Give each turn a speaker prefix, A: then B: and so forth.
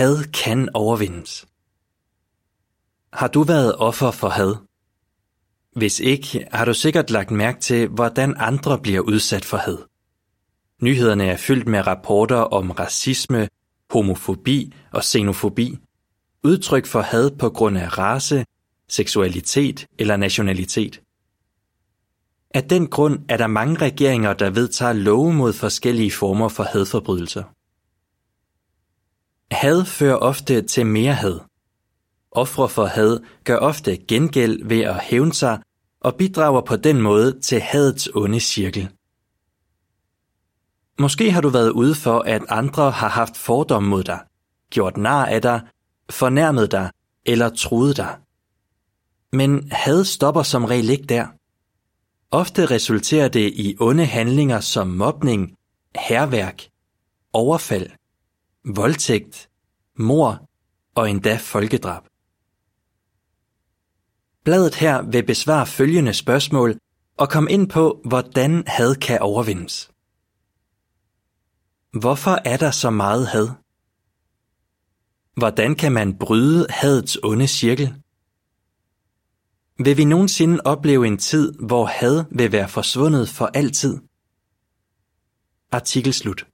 A: had kan overvindes. Har du været offer for had? Hvis ikke, har du sikkert lagt mærke til, hvordan andre bliver udsat for had. Nyhederne er fyldt med rapporter om racisme, homofobi og xenofobi, udtryk for had på grund af race, seksualitet eller nationalitet. Af den grund er der mange regeringer, der vedtager love mod forskellige former for hadforbrydelser. Had fører ofte til mere had. Ofre for had gør ofte gengæld ved at hævne sig og bidrager på den måde til hadets onde cirkel. Måske har du været ude for, at andre har haft fordom mod dig, gjort nar af dig, fornærmet dig eller truet dig. Men had stopper som regel ikke der. Ofte resulterer det i onde handlinger som mobning, herværk, overfald, voldtægt, mor og endda folkedrab. Bladet her vil besvare følgende spørgsmål og komme ind på, hvordan had kan overvindes. Hvorfor er der så meget had? Hvordan kan man bryde hadets onde cirkel? Vil vi nogensinde opleve en tid, hvor had vil være forsvundet for altid? Artikel slut.